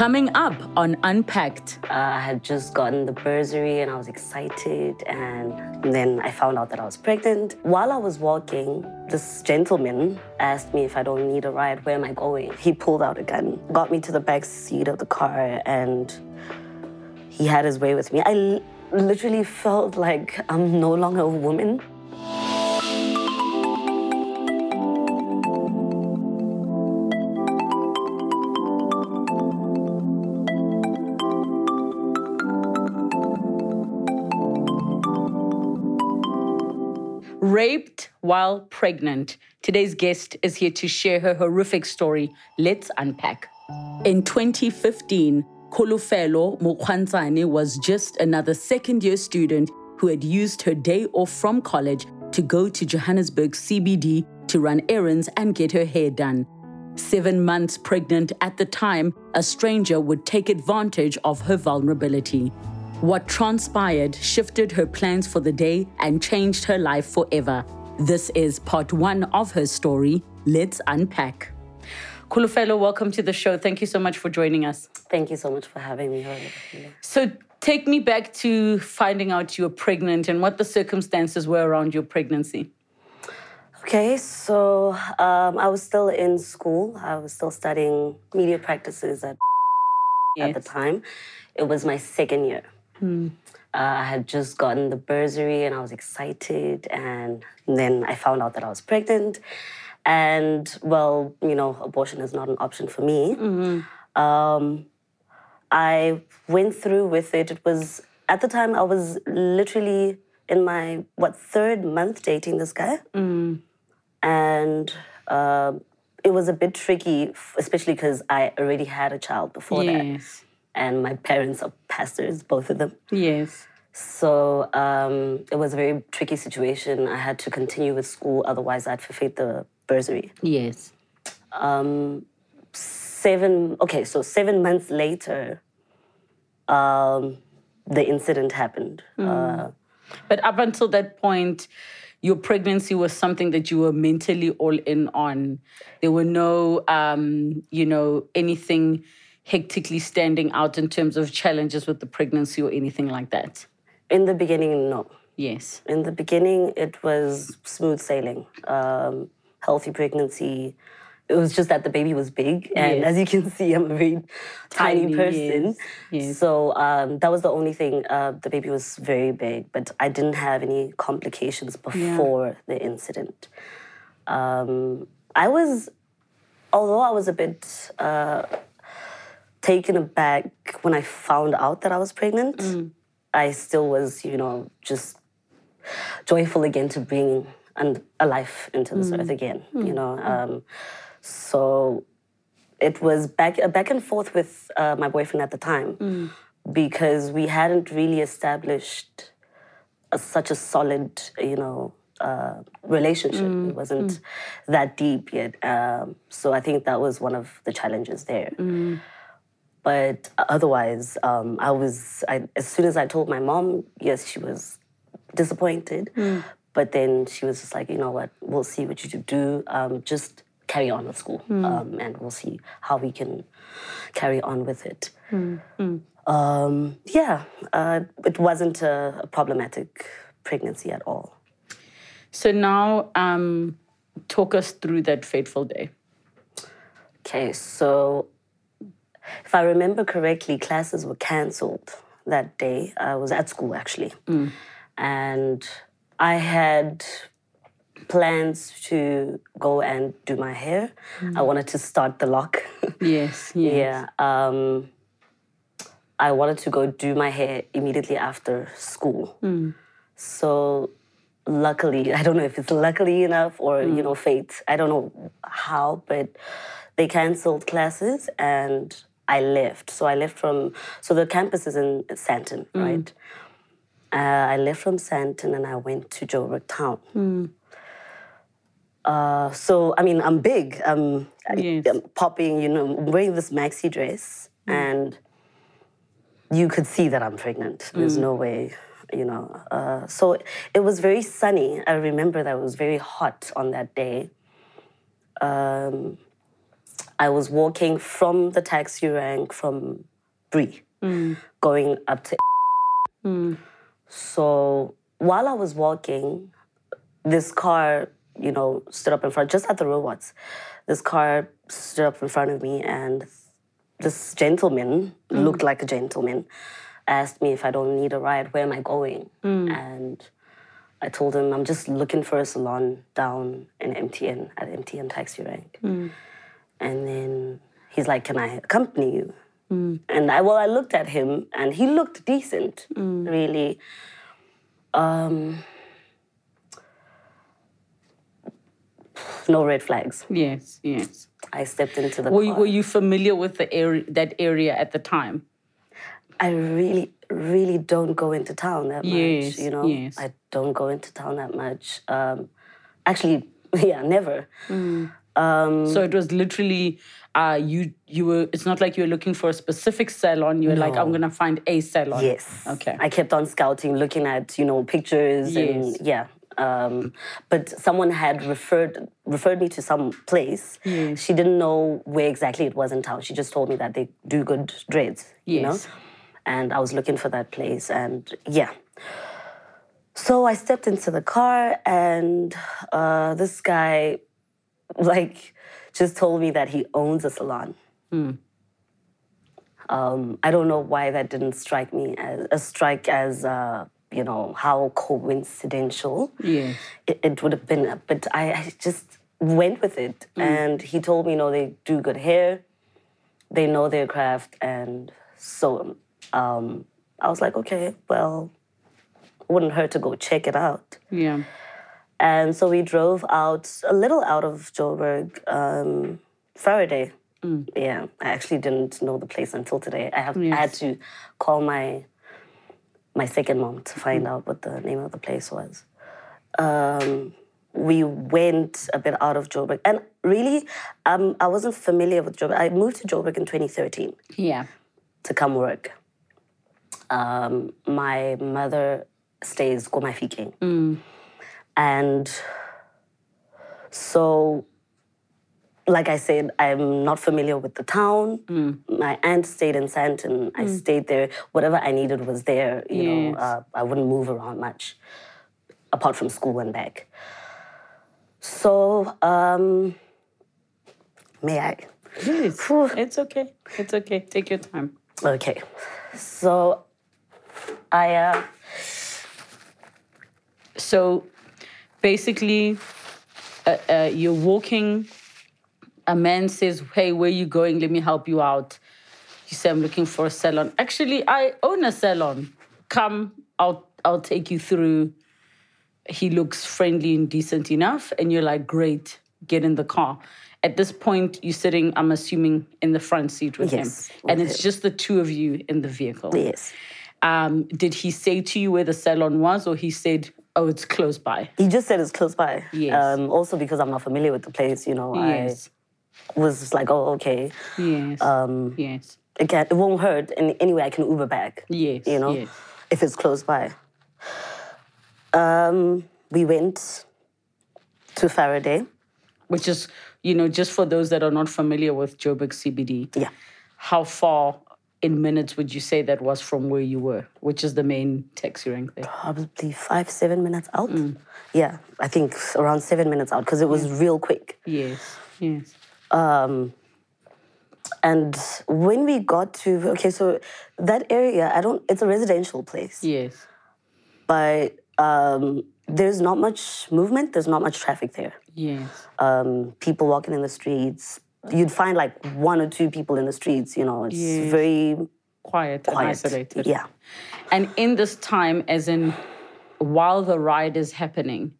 Coming up on Unpacked. Uh, I had just gotten the bursary and I was excited. And then I found out that I was pregnant. While I was walking, this gentleman asked me if I don't need a ride, where am I going? He pulled out a gun, got me to the back seat of the car, and he had his way with me. I literally felt like I'm no longer a woman. Raped while pregnant. Today's guest is here to share her horrific story. Let's unpack. In 2015, Kolofelo Mokwanzane was just another second year student who had used her day off from college to go to Johannesburg CBD to run errands and get her hair done. Seven months pregnant at the time, a stranger would take advantage of her vulnerability. What transpired shifted her plans for the day and changed her life forever. This is part one of her story. Let's unpack. Kulufelo, welcome to the show. Thank you so much for joining us. Thank you so much for having me. So, take me back to finding out you were pregnant and what the circumstances were around your pregnancy. Okay, so um, I was still in school. I was still studying media practices at, yes. at the time. It was my second year. Mm. Uh, I had just gotten the bursary and I was excited. And then I found out that I was pregnant. And well, you know, abortion is not an option for me. Mm-hmm. Um, I went through with it. It was, at the time, I was literally in my, what, third month dating this guy. Mm. And uh, it was a bit tricky, especially because I already had a child before yes. that and my parents are pastors, both of them. Yes. So um, it was a very tricky situation. I had to continue with school, otherwise I'd forfeit the bursary. Yes. Um, seven. Okay, so seven months later, um, the incident happened. Mm. Uh, but up until that point, your pregnancy was something that you were mentally all in on. There were no, um, you know, anything hectically standing out in terms of challenges with the pregnancy or anything like that? In the beginning, no. Yes. In the beginning, it was smooth sailing, um, healthy pregnancy. It was just that the baby was big, and yes. as you can see, I'm a very tiny, tiny person. Yes. Yes. So um, that was the only thing. Uh, the baby was very big, but I didn't have any complications before yeah. the incident. Um, I was, although I was a bit uh, taken aback when I found out that I was pregnant. Mm. I still was, you know, just joyful again to bring an, a life into this mm. earth again, mm. you know. Um, so it was back back and forth with uh, my boyfriend at the time mm. because we hadn't really established a, such a solid, you know, uh, relationship. Mm. It wasn't mm. that deep yet. Um, so I think that was one of the challenges there. Mm. But otherwise, um, I was, I, as soon as I told my mom, yes, she was disappointed. Mm. But then she was just like, you know what, we'll see what you do. Um, just carry on with school mm. um, and we'll see how we can carry on with it. Mm. Um, yeah, uh, it wasn't a, a, problematic pregnancy at all. So now, um, talk us through that fateful day. Okay, so if I remember correctly, classes were cancelled that day. I was at school actually. Mm. And I had plans to go and do my hair. Mm. I wanted to start the lock. yes, yes. Yeah. Um, I wanted to go do my hair immediately after school. Mm. So luckily, I don't know if it's luckily enough or, mm. you know, fate. I don't know how, but they canceled classes and I left. So I left from, so the campus is in Sandton, mm. right? Uh, I left from Sandton and I went to Joburg town. Mm. Uh, so, I mean, I'm big. I'm, yes. I'm popping, you know, I'm wearing this maxi dress mm. and you could see that I'm pregnant. There's mm. no way, you know. Uh, so it was very sunny. I remember that it was very hot on that day. Um, I was walking from the taxi rank from Bree, mm. going up to. Mm. So while I was walking, this car, you know, stood up in front, just at the robots. This car stood up in front of me, and this gentleman mm. looked like a gentleman asked me if I don't need a ride, where am I going? And I told him I'm just looking for a salon down in MTN at MTN Taxi Rank. And then he's like, Can I accompany you? Mm. And I well, I looked at him and he looked decent, mm. really. Um, no red flags. Yes, yes. I stepped into the were you, were you familiar with the area that area at the time? I really, really don't go into town that yes, much. You know, yes. I don't go into town that much. Um, actually, yeah, never. Mm. Um, so it was literally uh, you. You were. It's not like you were looking for a specific salon. You were no. like, I'm gonna find a salon. Yes. Okay. I kept on scouting, looking at you know pictures yes. and yeah. Um, but someone had referred referred me to some place. Yes. She didn't know where exactly it was in town. She just told me that they do good dreads. Yes. You know and I was looking for that place, and yeah. So I stepped into the car, and uh, this guy, like, just told me that he owns a salon. Mm. Um, I don't know why that didn't strike me as a strike as uh, you know how coincidental. Yeah, it, it, would have been, but I, I just went with it, mm. and he told me, you know, they do good hair, they know their craft, and so um, I was like, okay, well, wouldn't hurt to go check it out. Yeah. And so we drove out a little out of Joburg, um, Faraday. Mm. Yeah, I actually didn't know the place until today. I have yes. I had to call my my second mom to find mm. out what the name of the place was. Um, we went a bit out of Joburg, and really, um, I wasn't familiar with Joburg. I moved to Joburg in 2013. Yeah, to come work um, my mother stays Komafike. Mm. And so, like I said, I'm not familiar with the town. Mm. My aunt stayed in Sandton. I mm. stayed there. Whatever I needed was there. You yes. know, uh, I wouldn't move around much, apart from school and back. So, um, may I? Please. it's okay. It's okay. Take your time. Okay. So I. Uh, so basically, uh, uh, you're walking. A man says, "Hey, where are you going? Let me help you out." You say, "I'm looking for a salon." Actually, I own a salon. Come, I'll I'll take you through. He looks friendly and decent enough, and you're like, "Great, get in the car." At this point, you're sitting, I'm assuming, in the front seat with yes, him, and it's just the two of you in the vehicle. Yes. Um, did he say to you where the salon was, or he said, "Oh, it's close by"? He just said it's close by. Yes. Um, also because I'm not familiar with the place, you know, yes. I was just like, "Oh, okay." Yes. Um, yes. Again, it won't hurt, and anyway, I can Uber back. Yes. You know, yes. if it's close by. Um, we went to Faraday, which is, you know, just for those that are not familiar with Joburg CBD. Yeah. How far in minutes would you say that was from where you were, which is the main taxi rank there? Probably five, seven minutes out. Mm. Yeah, I think around seven minutes out because it was real quick. Yes, yes. Um, and when we got to okay, so that area, I don't. It's a residential place. Yes. But um, there's not much movement. There's not much traffic there. Yes. Um, people walking in the streets, you'd find like one or two people in the streets. You know, it's yes. very quiet, quiet and isolated. Yeah. And in this time, as in while the ride is happening,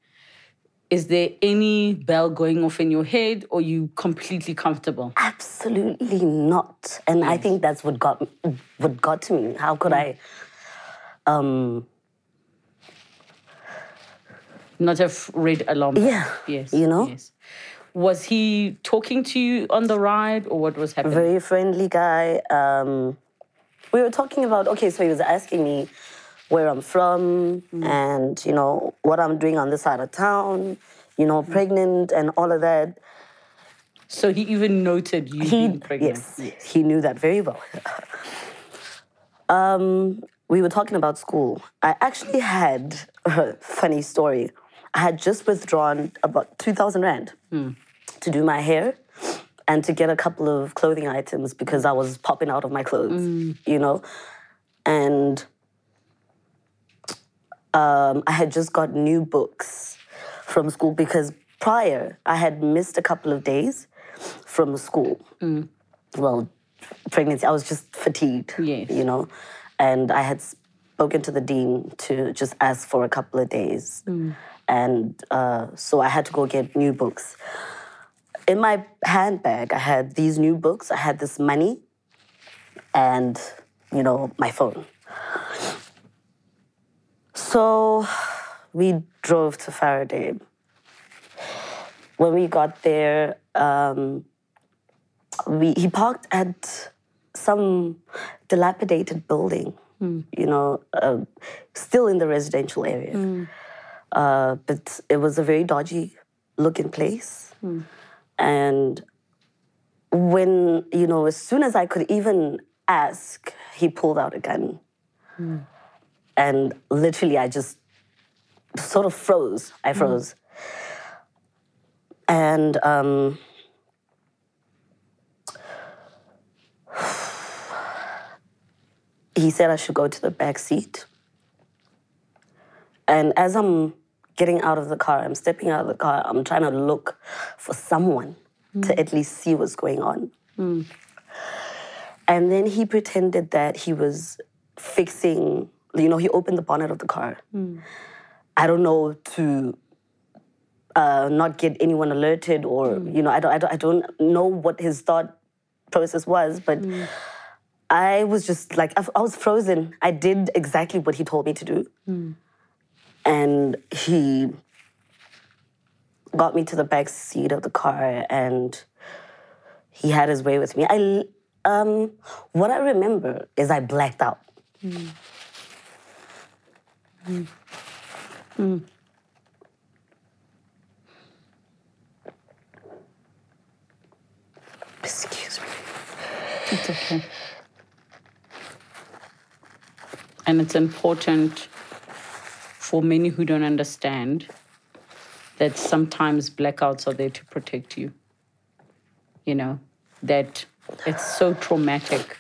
is there any bell going off in your head or you completely comfortable absolutely not and yes. i think that's what got what got to me how could mm. i um not have read alarm yeah yes you know yes was he talking to you on the ride or what was happening? Very friendly guy. Um, we were talking about, okay, so he was asking me where I'm from mm. and, you know, what I'm doing on this side of town, you know, mm. pregnant and all of that. So he even noted you he, being pregnant. Yes, yes, he knew that very well. um, we were talking about school. I actually had a funny story. I had just withdrawn about 2,000 Rand mm. to do my hair and to get a couple of clothing items because I was popping out of my clothes, mm. you know? And um, I had just got new books from school because prior I had missed a couple of days from school. Mm. Well, pregnancy, I was just fatigued, yes. you know? And I had spoken to the dean to just ask for a couple of days. Mm. And uh, so I had to go get new books. In my handbag, I had these new books, I had this money, and, you know, my phone. So we drove to Faraday. When we got there, um, we, he parked at some dilapidated building, mm. you know, uh, still in the residential area. Mm. Uh, but it was a very dodgy looking place. Mm. And when, you know, as soon as I could even ask, he pulled out a gun. Mm. And literally, I just sort of froze. I mm. froze. And um, he said I should go to the back seat. And as I'm getting out of the car, I'm stepping out of the car, I'm trying to look for someone mm. to at least see what's going on. Mm. And then he pretended that he was fixing, you know, he opened the bonnet of the car. Mm. I don't know to uh, not get anyone alerted or, mm. you know, I don't, I, don't, I don't know what his thought process was, but mm. I was just like, I, I was frozen. I did exactly what he told me to do. And he got me to the back seat of the car and he had his way with me. I, um, what I remember is I blacked out. Mm. Mm. Mm. Excuse me. It's okay. And it's important for many who don't understand that sometimes blackouts are there to protect you. You know, that it's so traumatic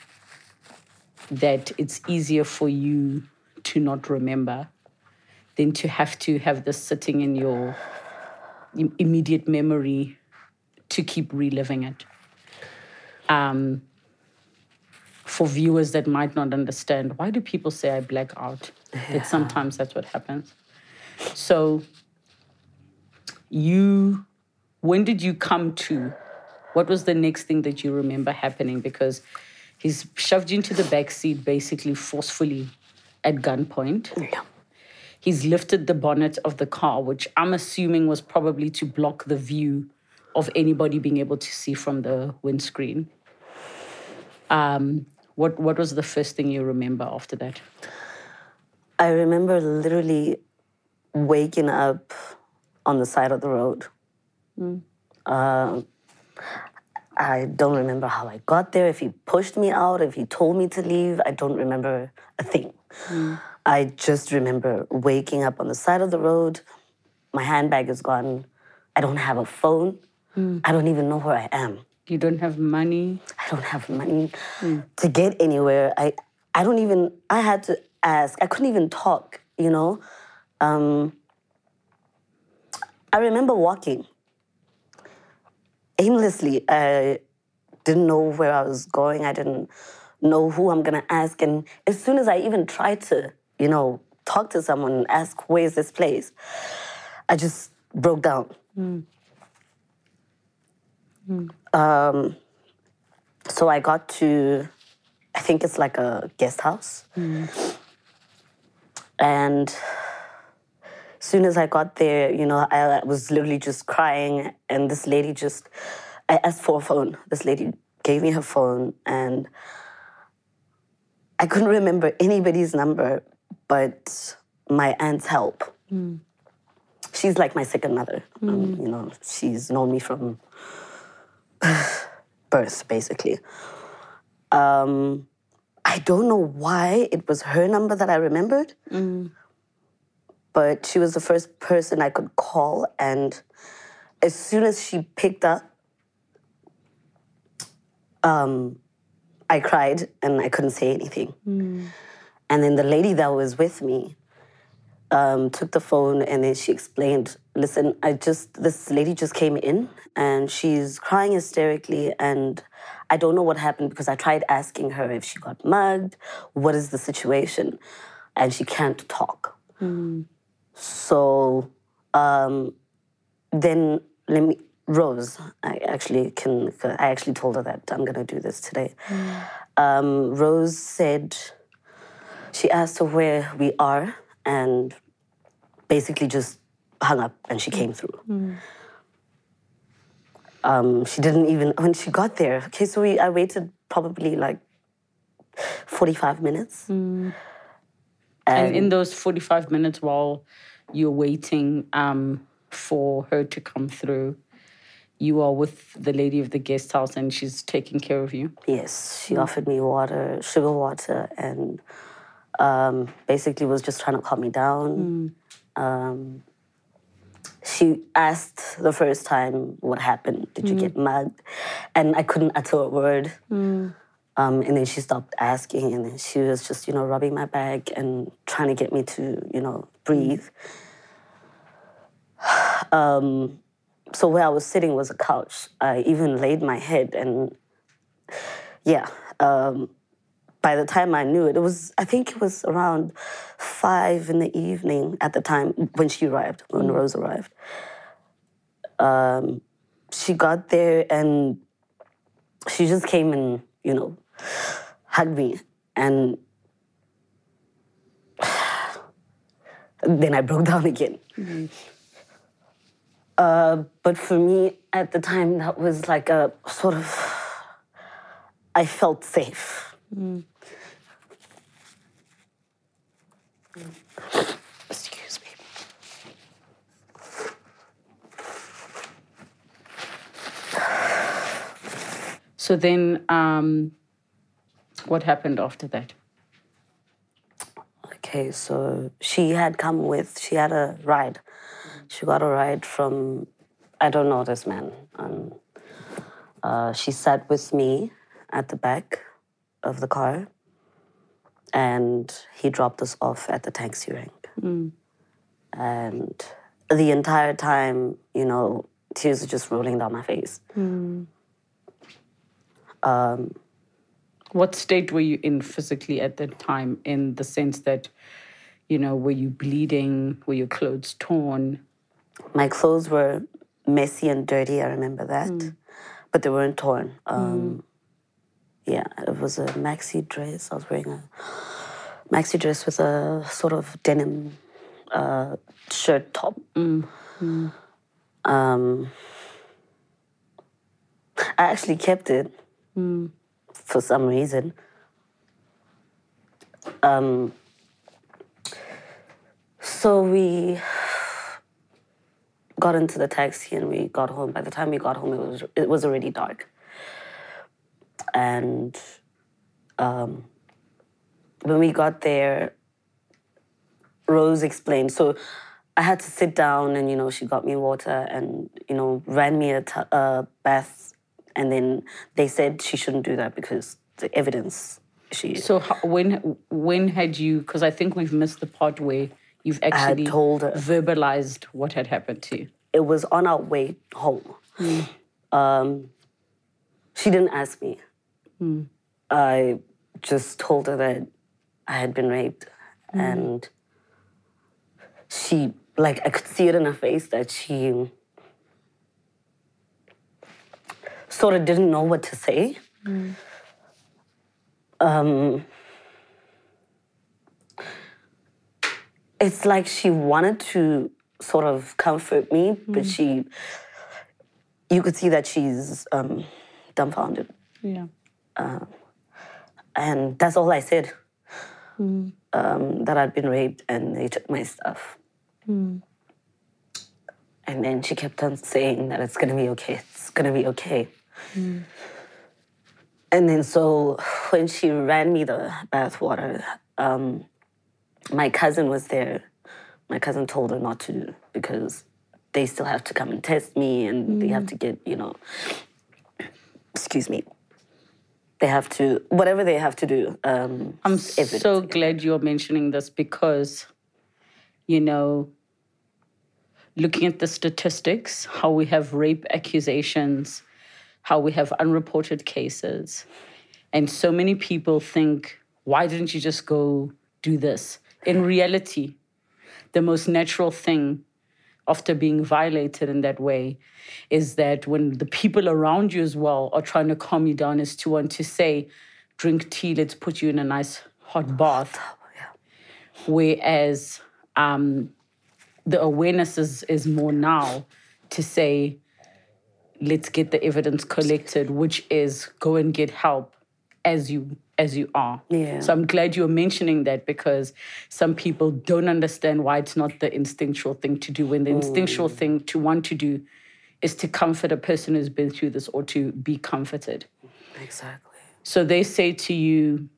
that it's easier for you to not remember than to have to have this sitting in your immediate memory to keep reliving it. Um, for viewers that might not understand, why do people say I black out? Yeah. That sometimes that's what happens. So, you, when did you come to? What was the next thing that you remember happening? Because he's shoved you into the back seat basically forcefully at gunpoint. Yeah. He's lifted the bonnet of the car, which I'm assuming was probably to block the view of anybody being able to see from the windscreen. Um, what what was the first thing you remember after that? I remember literally waking up on the side of the road. Mm. Uh, I don't remember how I got there, if he pushed me out, if he told me to leave. I don't remember a thing. Mm. I just remember waking up on the side of the road. My handbag is gone. I don't have a phone. Mm. I don't even know where I am. You don't have money? I don't have money mm. to get anywhere. I, I don't even, I had to ask. I couldn't even talk, you know? Um, I remember walking aimlessly. I didn't know where I was going. I didn't know who I'm gonna ask. And as soon as I even tried to, you know, talk to someone and ask, where's this place? I just broke down. Mm. Mm. Um, so I got to, I think it's like a guest house. Mm. And as soon as I got there, you know, I was literally just crying. And this lady just, I asked for a phone. This lady gave me her phone. And I couldn't remember anybody's number but my aunt's help. Mm. She's like my second mother. Mm. Um, you know, she's known me from birth, basically. Um, I don't know why it was her number that I remembered, mm. but she was the first person I could call. And as soon as she picked up, um, I cried and I couldn't say anything. Mm. And then the lady that was with me um, took the phone and then she explained, listen, I just, this lady just came in and she's crying hysterically and I don't know what happened because I tried asking her if she got mugged, what is the situation? And she can't talk. Mm. So um, then let me, Rose, I actually can, I actually told her that I'm gonna do this today. Mm. Um, Rose said, she asked her where we are and basically just hung up and she came through. Mm. Um, she didn't even, when she got there, okay, so we, I waited probably like 45 minutes. Mm. And, and, in those 45 minutes while you're waiting um, for her to come through, you are with the lady of the guest house and she's taking care of you? Yes, she mm. offered me water, sugar water, and um, basically was just trying to calm me down. Mm. Um, she asked the first time what happened. Did you mm. get mugged? And I couldn't utter a word. Mm. Um, and then she stopped asking, and then she was just, you know, rubbing my back and trying to get me to, you know, breathe. Um, so where I was sitting was a couch. I even laid my head, and yeah, um, by the time I knew it, it was, I think it was around five in the evening at the time when she arrived, when mm. Rose arrived. Um, she got there and she just came and, you know, hugged me. And then I broke down again. Mm-hmm. Uh, but for me at the time, that was like a sort of, I felt safe. Mm. Excuse me. So then, um, what happened after that? Okay, so she had come with, she had a ride. She got a ride from, I don't know this man. Um, uh, she sat with me at the back of the car and he dropped us off at the taxi rank. Mm. And the entire time, you know, tears are just rolling down my face. Mm. Um, what state were you in physically at that time, in the sense that, you know, were you bleeding? Were your clothes torn? My clothes were messy and dirty, I remember that. Mm. But they weren't torn. Um, yeah, it was a maxi dress. I was wearing a maxi dress with a sort of denim uh, shirt top. Mm. Mm. Um, I actually kept it mm. for some reason. Um, so we got into the taxi and we got home. By the time we got home, it was it was already dark and um, when we got there, Rose explained. So I had to sit down, and you know, she got me water, and you know, ran me a, t- bath, and then they said she shouldn't do that because the evidence. She. So how, when when had you? Because I think we've missed the part where you've actually told her. verbalized what had happened to you. It was on our way home. Mm. Um, she didn't ask me. Mm. I just told her that I had been raped, mm. and she, like, I could see it in her face that she sort of didn't know what to say. Mm. Um, it's like she wanted to sort of comfort me, but mm. she, you could see that she's um, dumbfounded. Yeah. Um, and that's all I said. Mm. Um, that I'd been raped and they took my stuff. Mm. And then she kept on saying that it's gonna be okay, it's gonna be okay. Mm. And then so when she ran me the bathwater, um, my cousin was there. My cousin told her not to because they still have to come and test me and mm. they have to get, you know, excuse me, they have to, whatever they have to do. Um, I'm so glad you're mentioning this because, you know, looking at the statistics, how we have rape accusations, how we have unreported cases. And so many people think, why didn't you just go do this? In reality, the most natural thing after being violated in that way is that when the people around you as well are trying to calm you down, is to want to say, drink tea, let's put you in a nice hot bath. Whereas um, the awareness is, is more now to say, let's get the evidence collected, which is go and get help as you as you are. Yeah. So I'm glad you're mentioning that because some people don't understand why it's not the instinctual thing to do when the mm. instinctual thing to want to do is to comfort a person who's been through this or to be comforted. Exactly. So they say to you,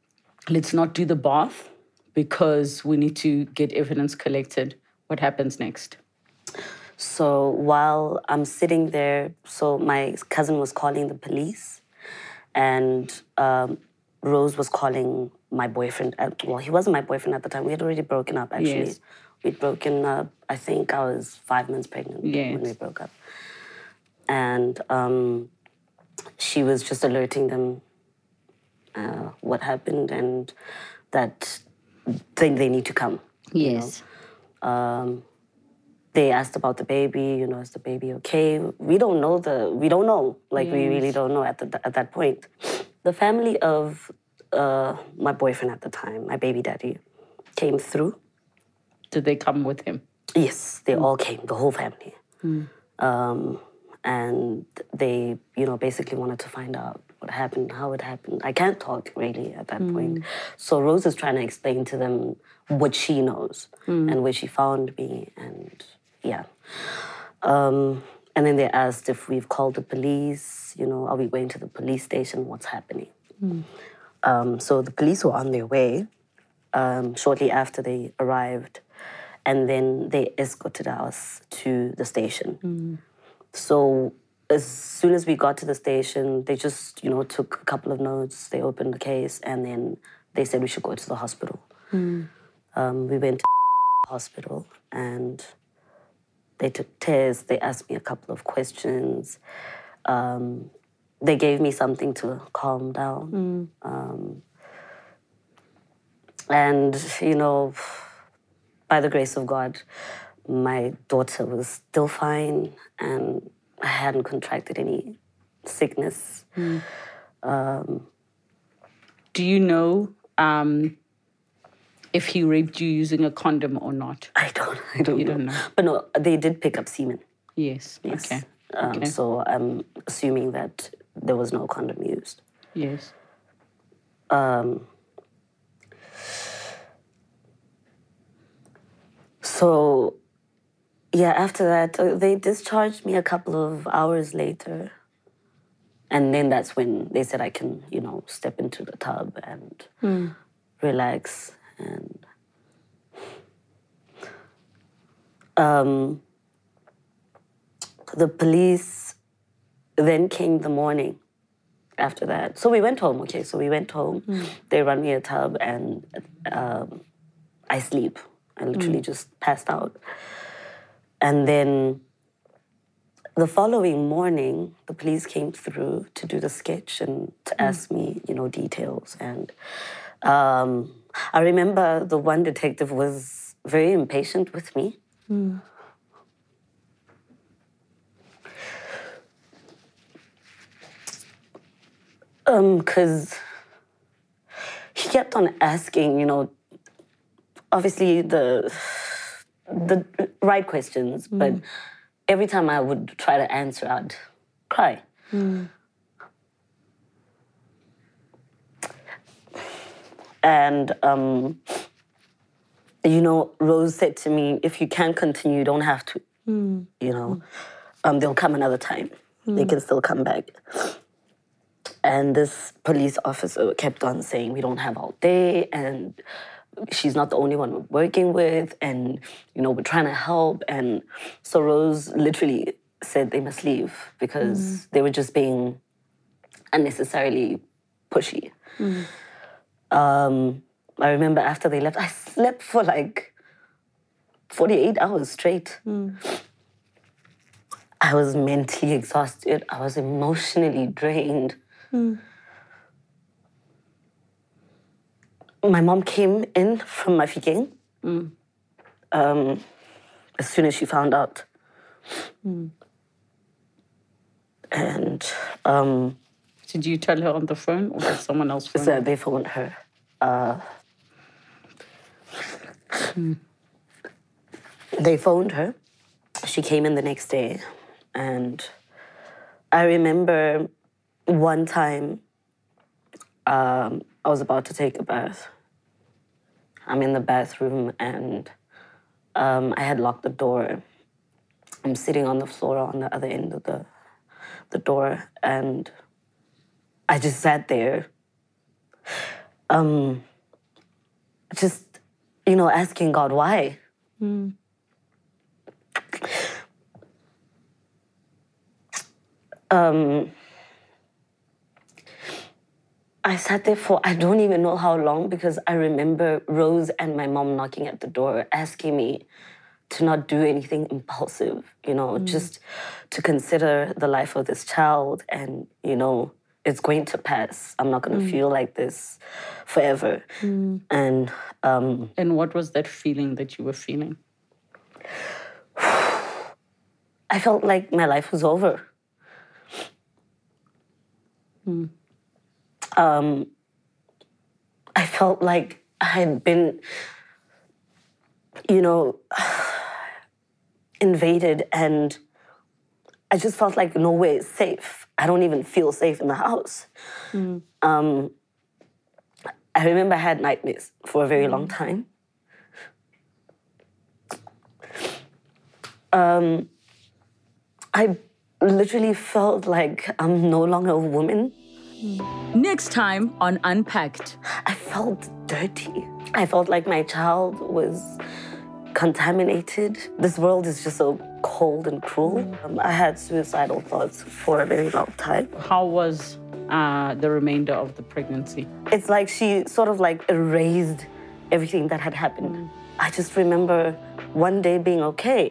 let's not do the bath because we need to get evidence collected. What happens next? So while I'm sitting there, so my cousin was calling the police, and um, Rose was calling my boyfriend. At, well, he wasn't my boyfriend at the time. We had already broken up, actually. Yes. We'd broken up, I think I was five months pregnant yes. when we broke up. And um, she was just alerting them uh, what happened and that they, they need to come. Yes. You know? um, they asked about the baby, you know, is the baby okay? We don't know the, we don't know. Like, yes. we really don't know at, the, at that point. The family of uh, my boyfriend at the time, my baby daddy, came through. Did they come with him? Yes, they mm. all came, the whole family. Mm. Um, and they, you know, basically wanted to find out what happened, how it happened. I can't talk really at that mm. point. So Rose is trying to explain to them what she knows mm. and where she found me and yeah. Um, and then they asked if we've called the police, you know, are we going to the police station? What's happening? Mm. Um, so the police were on their way um, shortly after they arrived, and then they escorted us to the station. Mm. So as soon as we got to the station, they just, you know, took a couple of notes, they opened the case, and then they said we should go to the hospital. Mm. Um, we went to the hospital and they took tests, they asked me a couple of questions. Um, they gave me something to calm down. Mm. Um, and, you know, by the grace of God, my daughter was still fine and I hadn't contracted any sickness. Mm. Um, Do you know um, if he raped you using a condom or not? I don't. I don't. You know. don't know. But no, they did pick up semen. Yes. yes. Okay. Um, okay. So I'm assuming that there was no condom used. Yes. Um, so, yeah, after that, uh, they discharged me a couple of hours later. And then that's when they said I can, you know, step into the tub and mm. relax and um, the police then came the morning after that. So we went home, okay, so we went home. Mm. They run me a tub and um, I sleep. I literally mm. just passed out. And then the following morning, the police came through to do the sketch and to mm. ask me, you know, details. And um, I remember the one detective was very impatient with me. Mm. Um, because he kept on asking, you know, obviously the the right questions, mm. but every time I would try to answer, I'd cry. Mm. And, um, you know, Rose said to me, if you can't continue, you don't have to. Mm. You know, um, they'll come another time. Mm. They can still come back. And this police officer kept on saying, We don't have all day, and she's not the only one we're working with, and you know, we're trying to help. And so Rose literally said they must leave because mm. they were just being unnecessarily pushy. Mm. Um, I remember after they left, I slept for like 48 hours straight. Mm. I was mentally exhausted. I was emotionally drained. Mm. My mom came in from Mafikeng mm. um, as soon as she found out. Mm. And. Um, did you tell her on the phone or did someone else phone so They phoned her. Uh, hmm. They phoned her. She came in the next day. And I remember one time um, I was about to take a bath. I'm in the bathroom and um, I had locked the door. I'm sitting on the floor on the other end of the, the door and I just sat there. Um, just, you know, asking God why. Mm. Um, I sat there for I don't even know how long because I remember Rose and my mom knocking at the door asking me to not do anything impulsive, you know, mm. just to consider the life of this child and, you know, it's going to pass. I'm not going to mm. feel like this forever. Mm. And um, and what was that feeling that you were feeling? I felt like my life was over. Mm. Um, I felt like I had been, you know, invaded, and I just felt like nowhere is safe. I don't even feel safe in the house. Mm. Um, I remember I had nightmares for a very long hmm. time. Um, I literally felt like I'm no longer a woman. Next time on Unpacked. I felt dirty. I felt like my child was contaminated. This world is just so cold and cruel. Um, I had suicidal thoughts for a very long time. How was uh, the remainder of the pregnancy? It's like she sort of like erased everything that had happened. Mm. I just remember one day being okay.